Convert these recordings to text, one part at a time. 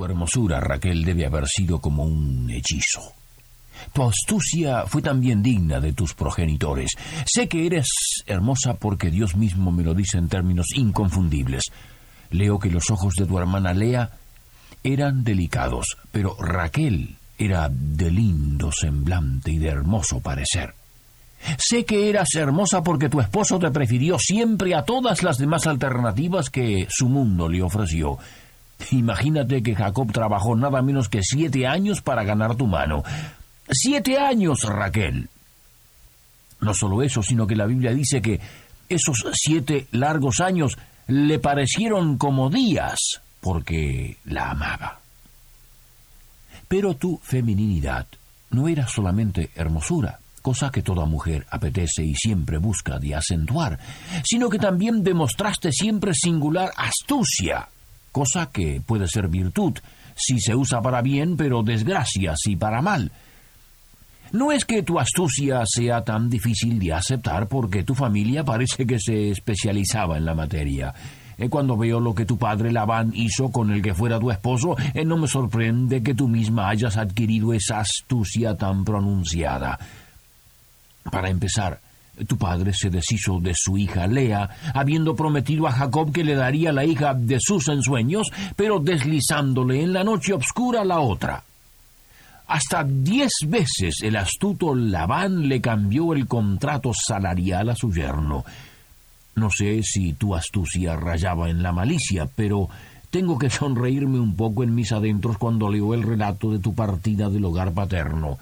Tu hermosura, Raquel, debe haber sido como un hechizo. Tu astucia fue también digna de tus progenitores. Sé que eres hermosa porque Dios mismo me lo dice en términos inconfundibles. Leo que los ojos de tu hermana Lea eran delicados, pero Raquel era de lindo semblante y de hermoso parecer. Sé que eras hermosa porque tu esposo te prefirió siempre a todas las demás alternativas que su mundo le ofreció. Imagínate que Jacob trabajó nada menos que siete años para ganar tu mano. Siete años, Raquel. No solo eso, sino que la Biblia dice que esos siete largos años le parecieron como días, porque la amaba. Pero tu femininidad no era solamente hermosura, cosa que toda mujer apetece y siempre busca de acentuar, sino que también demostraste siempre singular astucia, cosa que puede ser virtud si se usa para bien, pero desgracia si para mal. No es que tu astucia sea tan difícil de aceptar porque tu familia parece que se especializaba en la materia. Eh, cuando veo lo que tu padre Labán hizo con el que fuera tu esposo, eh, no me sorprende que tú misma hayas adquirido esa astucia tan pronunciada. Para empezar, tu padre se deshizo de su hija Lea, habiendo prometido a Jacob que le daría la hija de sus ensueños, pero deslizándole en la noche oscura la otra. Hasta diez veces el astuto Labán le cambió el contrato salarial a su yerno. No sé si tu astucia rayaba en la malicia, pero tengo que sonreírme un poco en mis adentros cuando leo el relato de tu partida del hogar paterno.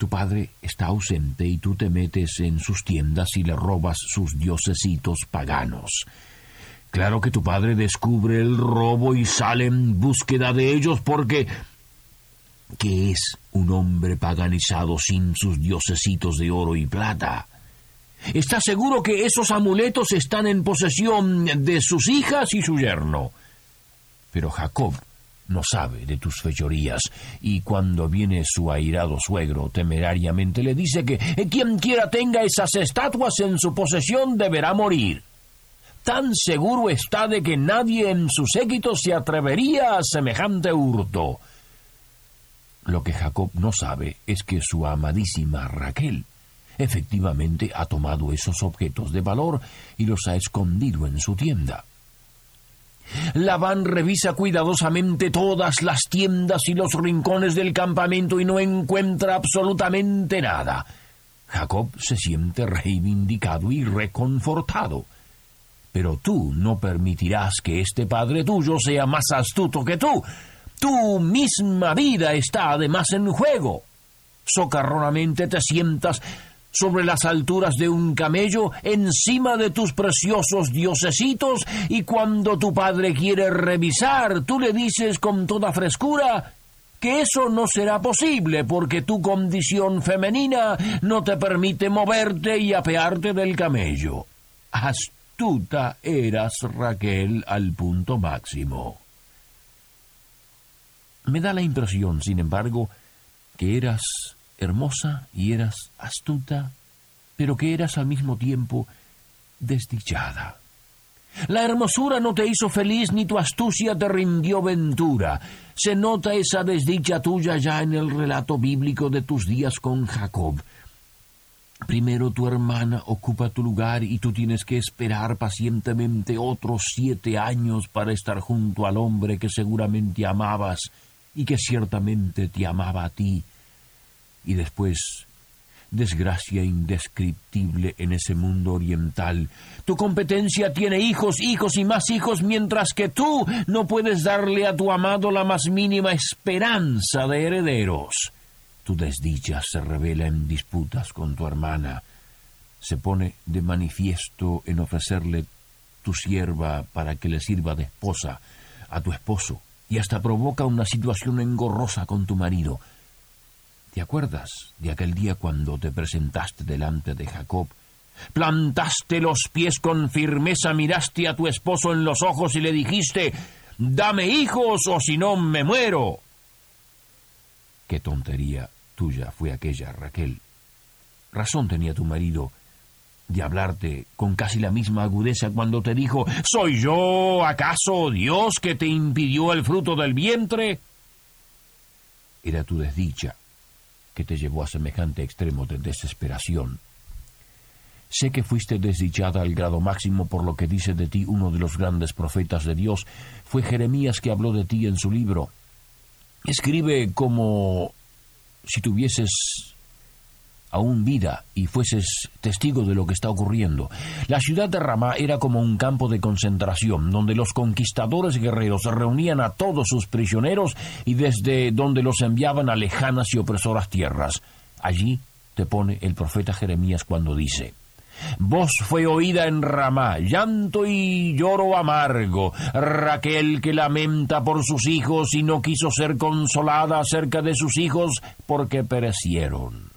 Tu padre está ausente y tú te metes en sus tiendas y le robas sus diosesitos paganos. Claro que tu padre descubre el robo y sale en búsqueda de ellos porque ¿Qué es un hombre paganizado sin sus diosesitos de oro y plata? ¿Está seguro que esos amuletos están en posesión de sus hijas y su yerno? Pero Jacob no sabe de tus fechorías, y cuando viene su airado suegro temerariamente le dice que quien quiera tenga esas estatuas en su posesión deberá morir. Tan seguro está de que nadie en su séquito se atrevería a semejante hurto. Lo que Jacob no sabe es que su amadísima Raquel efectivamente ha tomado esos objetos de valor y los ha escondido en su tienda. Labán revisa cuidadosamente todas las tiendas y los rincones del campamento y no encuentra absolutamente nada. Jacob se siente reivindicado y reconfortado. Pero tú no permitirás que este padre tuyo sea más astuto que tú, tu misma vida está además en juego. Socarronamente te sientas sobre las alturas de un camello encima de tus preciosos diosesitos y cuando tu padre quiere revisar, tú le dices con toda frescura que eso no será posible porque tu condición femenina no te permite moverte y apearte del camello. Astuta eras, Raquel, al punto máximo. Me da la impresión, sin embargo, que eras hermosa y eras astuta, pero que eras al mismo tiempo desdichada. La hermosura no te hizo feliz ni tu astucia te rindió ventura. Se nota esa desdicha tuya ya en el relato bíblico de tus días con Jacob. Primero tu hermana ocupa tu lugar y tú tienes que esperar pacientemente otros siete años para estar junto al hombre que seguramente amabas y que ciertamente te amaba a ti, y después desgracia indescriptible en ese mundo oriental. Tu competencia tiene hijos, hijos y más hijos, mientras que tú no puedes darle a tu amado la más mínima esperanza de herederos. Tu desdicha se revela en disputas con tu hermana. Se pone de manifiesto en ofrecerle tu sierva para que le sirva de esposa a tu esposo y hasta provoca una situación engorrosa con tu marido. ¿Te acuerdas de aquel día cuando te presentaste delante de Jacob? Plantaste los pies con firmeza, miraste a tu esposo en los ojos y le dijiste, dame hijos o si no me muero. Qué tontería tuya fue aquella, Raquel. Razón tenía tu marido de hablarte con casi la misma agudeza cuando te dijo ¿Soy yo acaso Dios que te impidió el fruto del vientre? Era tu desdicha que te llevó a semejante extremo de desesperación. Sé que fuiste desdichada al grado máximo por lo que dice de ti uno de los grandes profetas de Dios. Fue Jeremías que habló de ti en su libro. Escribe como si tuvieses aún vida y fueses testigo de lo que está ocurriendo. La ciudad de Ramá era como un campo de concentración, donde los conquistadores guerreros reunían a todos sus prisioneros y desde donde los enviaban a lejanas y opresoras tierras. Allí te pone el profeta Jeremías cuando dice, Voz fue oída en Ramá, llanto y lloro amargo. Raquel que lamenta por sus hijos y no quiso ser consolada acerca de sus hijos porque perecieron.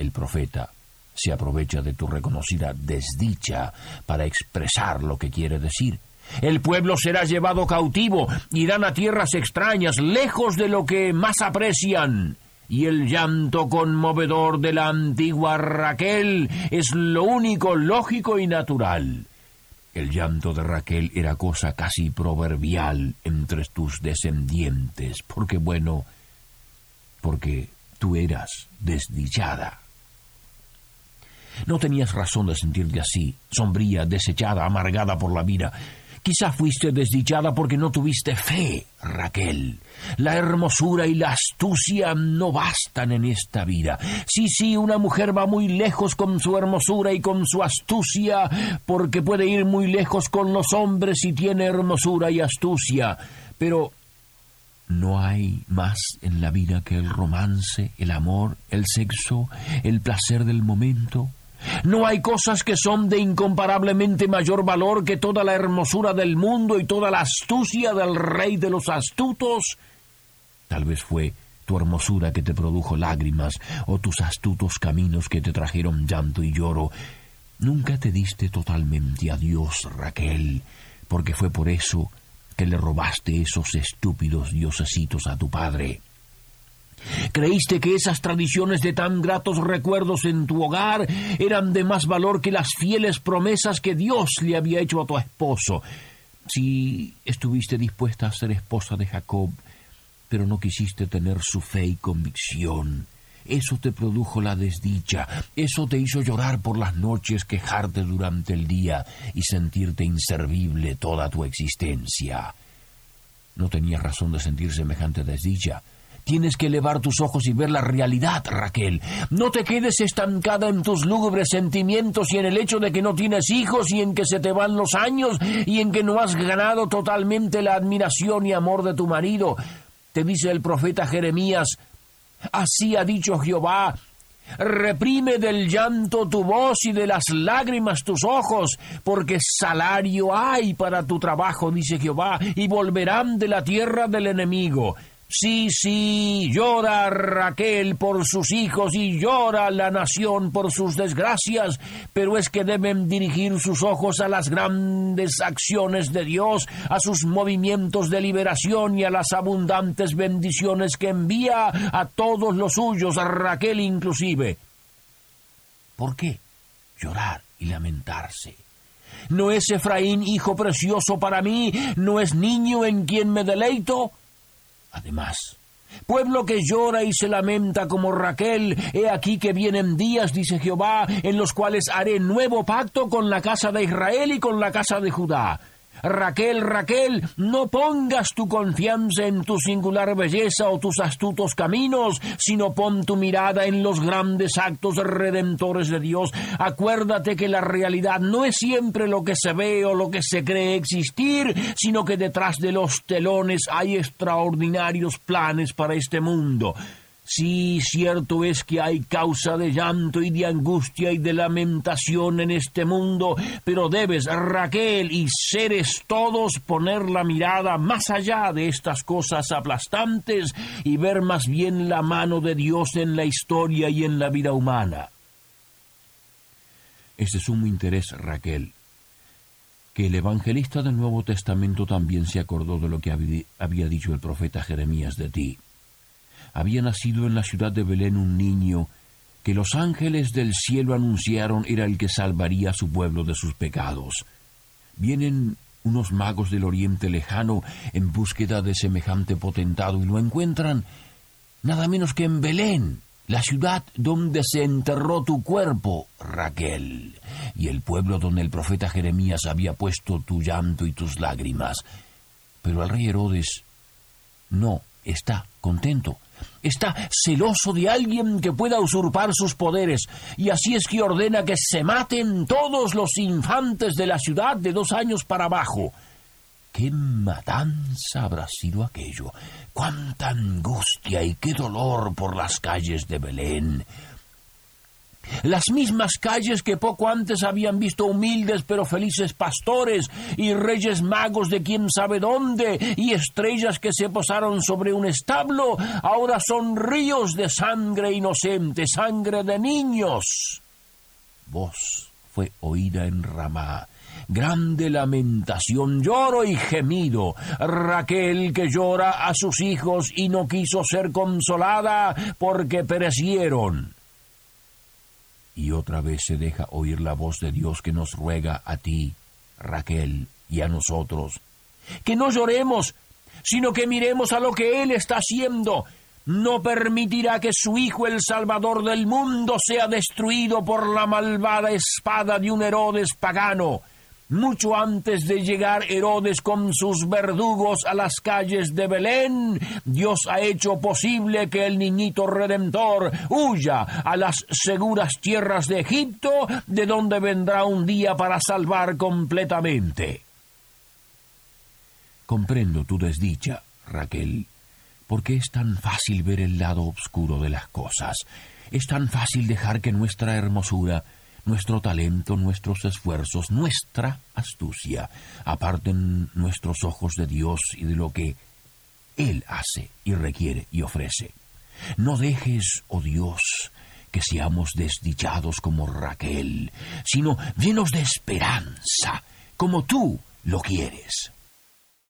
El profeta se aprovecha de tu reconocida desdicha para expresar lo que quiere decir. El pueblo será llevado cautivo, irán a tierras extrañas, lejos de lo que más aprecian. Y el llanto conmovedor de la antigua Raquel es lo único lógico y natural. El llanto de Raquel era cosa casi proverbial entre tus descendientes, porque bueno, porque tú eras desdichada. No tenías razón de sentirte así, sombría, desechada, amargada por la vida. Quizá fuiste desdichada porque no tuviste fe, Raquel. La hermosura y la astucia no bastan en esta vida. Sí, sí, una mujer va muy lejos con su hermosura y con su astucia, porque puede ir muy lejos con los hombres si tiene hermosura y astucia. Pero no hay más en la vida que el romance, el amor, el sexo, el placer del momento. No hay cosas que son de incomparablemente mayor valor que toda la hermosura del mundo y toda la astucia del rey de los astutos. Tal vez fue tu hermosura que te produjo lágrimas o tus astutos caminos que te trajeron llanto y lloro. Nunca te diste totalmente a Dios, Raquel, porque fue por eso que le robaste esos estúpidos diosesitos a tu padre. Creíste que esas tradiciones de tan gratos recuerdos en tu hogar eran de más valor que las fieles promesas que Dios le había hecho a tu esposo. Si estuviste dispuesta a ser esposa de Jacob, pero no quisiste tener su fe y convicción, eso te produjo la desdicha, eso te hizo llorar por las noches, quejarte durante el día y sentirte inservible toda tu existencia. No tenías razón de sentir semejante desdicha. Tienes que elevar tus ojos y ver la realidad, Raquel. No te quedes estancada en tus lúgubres sentimientos y en el hecho de que no tienes hijos y en que se te van los años y en que no has ganado totalmente la admiración y amor de tu marido. Te dice el profeta Jeremías, así ha dicho Jehová, Reprime del llanto tu voz y de las lágrimas tus ojos, porque salario hay para tu trabajo, dice Jehová, y volverán de la tierra del enemigo. Sí, sí, llora Raquel por sus hijos y llora la nación por sus desgracias, pero es que deben dirigir sus ojos a las grandes acciones de Dios, a sus movimientos de liberación y a las abundantes bendiciones que envía a todos los suyos, a Raquel inclusive. ¿Por qué llorar y lamentarse? ¿No es Efraín hijo precioso para mí? ¿No es niño en quien me deleito? Además, pueblo que llora y se lamenta como Raquel, he aquí que vienen días, dice Jehová, en los cuales haré nuevo pacto con la casa de Israel y con la casa de Judá. Raquel, Raquel, no pongas tu confianza en tu singular belleza o tus astutos caminos, sino pon tu mirada en los grandes actos redentores de Dios. Acuérdate que la realidad no es siempre lo que se ve o lo que se cree existir, sino que detrás de los telones hay extraordinarios planes para este mundo. Sí, cierto es que hay causa de llanto y de angustia y de lamentación en este mundo, pero debes, Raquel y seres todos, poner la mirada más allá de estas cosas aplastantes y ver más bien la mano de Dios en la historia y en la vida humana. Es de sumo interés, Raquel, que el evangelista del Nuevo Testamento también se acordó de lo que había dicho el profeta Jeremías de ti había nacido en la ciudad de Belén un niño que los ángeles del cielo anunciaron era el que salvaría a su pueblo de sus pecados. Vienen unos magos del oriente lejano en búsqueda de semejante potentado y lo encuentran nada menos que en Belén, la ciudad donde se enterró tu cuerpo, Raquel, y el pueblo donde el profeta Jeremías había puesto tu llanto y tus lágrimas. Pero el rey Herodes no está contento está celoso de alguien que pueda usurpar sus poderes, y así es que ordena que se maten todos los infantes de la ciudad de dos años para abajo. ¡Qué matanza habrá sido aquello! ¡Cuánta angustia y qué dolor por las calles de Belén! Las mismas calles que poco antes habían visto humildes pero felices pastores y reyes magos de quién sabe dónde y estrellas que se posaron sobre un establo, ahora son ríos de sangre inocente, sangre de niños. Voz fue oída en Ramá, grande lamentación, lloro y gemido. Raquel que llora a sus hijos y no quiso ser consolada porque perecieron y otra vez se deja oír la voz de Dios que nos ruega a ti, Raquel, y a nosotros, que no lloremos, sino que miremos a lo que Él está haciendo. No permitirá que su Hijo, el Salvador del mundo, sea destruido por la malvada espada de un Herodes pagano. Mucho antes de llegar Herodes con sus verdugos a las calles de Belén, Dios ha hecho posible que el niñito redentor huya a las seguras tierras de Egipto, de donde vendrá un día para salvar completamente. Comprendo tu desdicha, Raquel, porque es tan fácil ver el lado oscuro de las cosas. Es tan fácil dejar que nuestra hermosura nuestro talento, nuestros esfuerzos, nuestra astucia, aparten nuestros ojos de Dios y de lo que Él hace y requiere y ofrece. No dejes, oh Dios, que seamos desdichados como Raquel, sino llenos de esperanza, como tú lo quieres.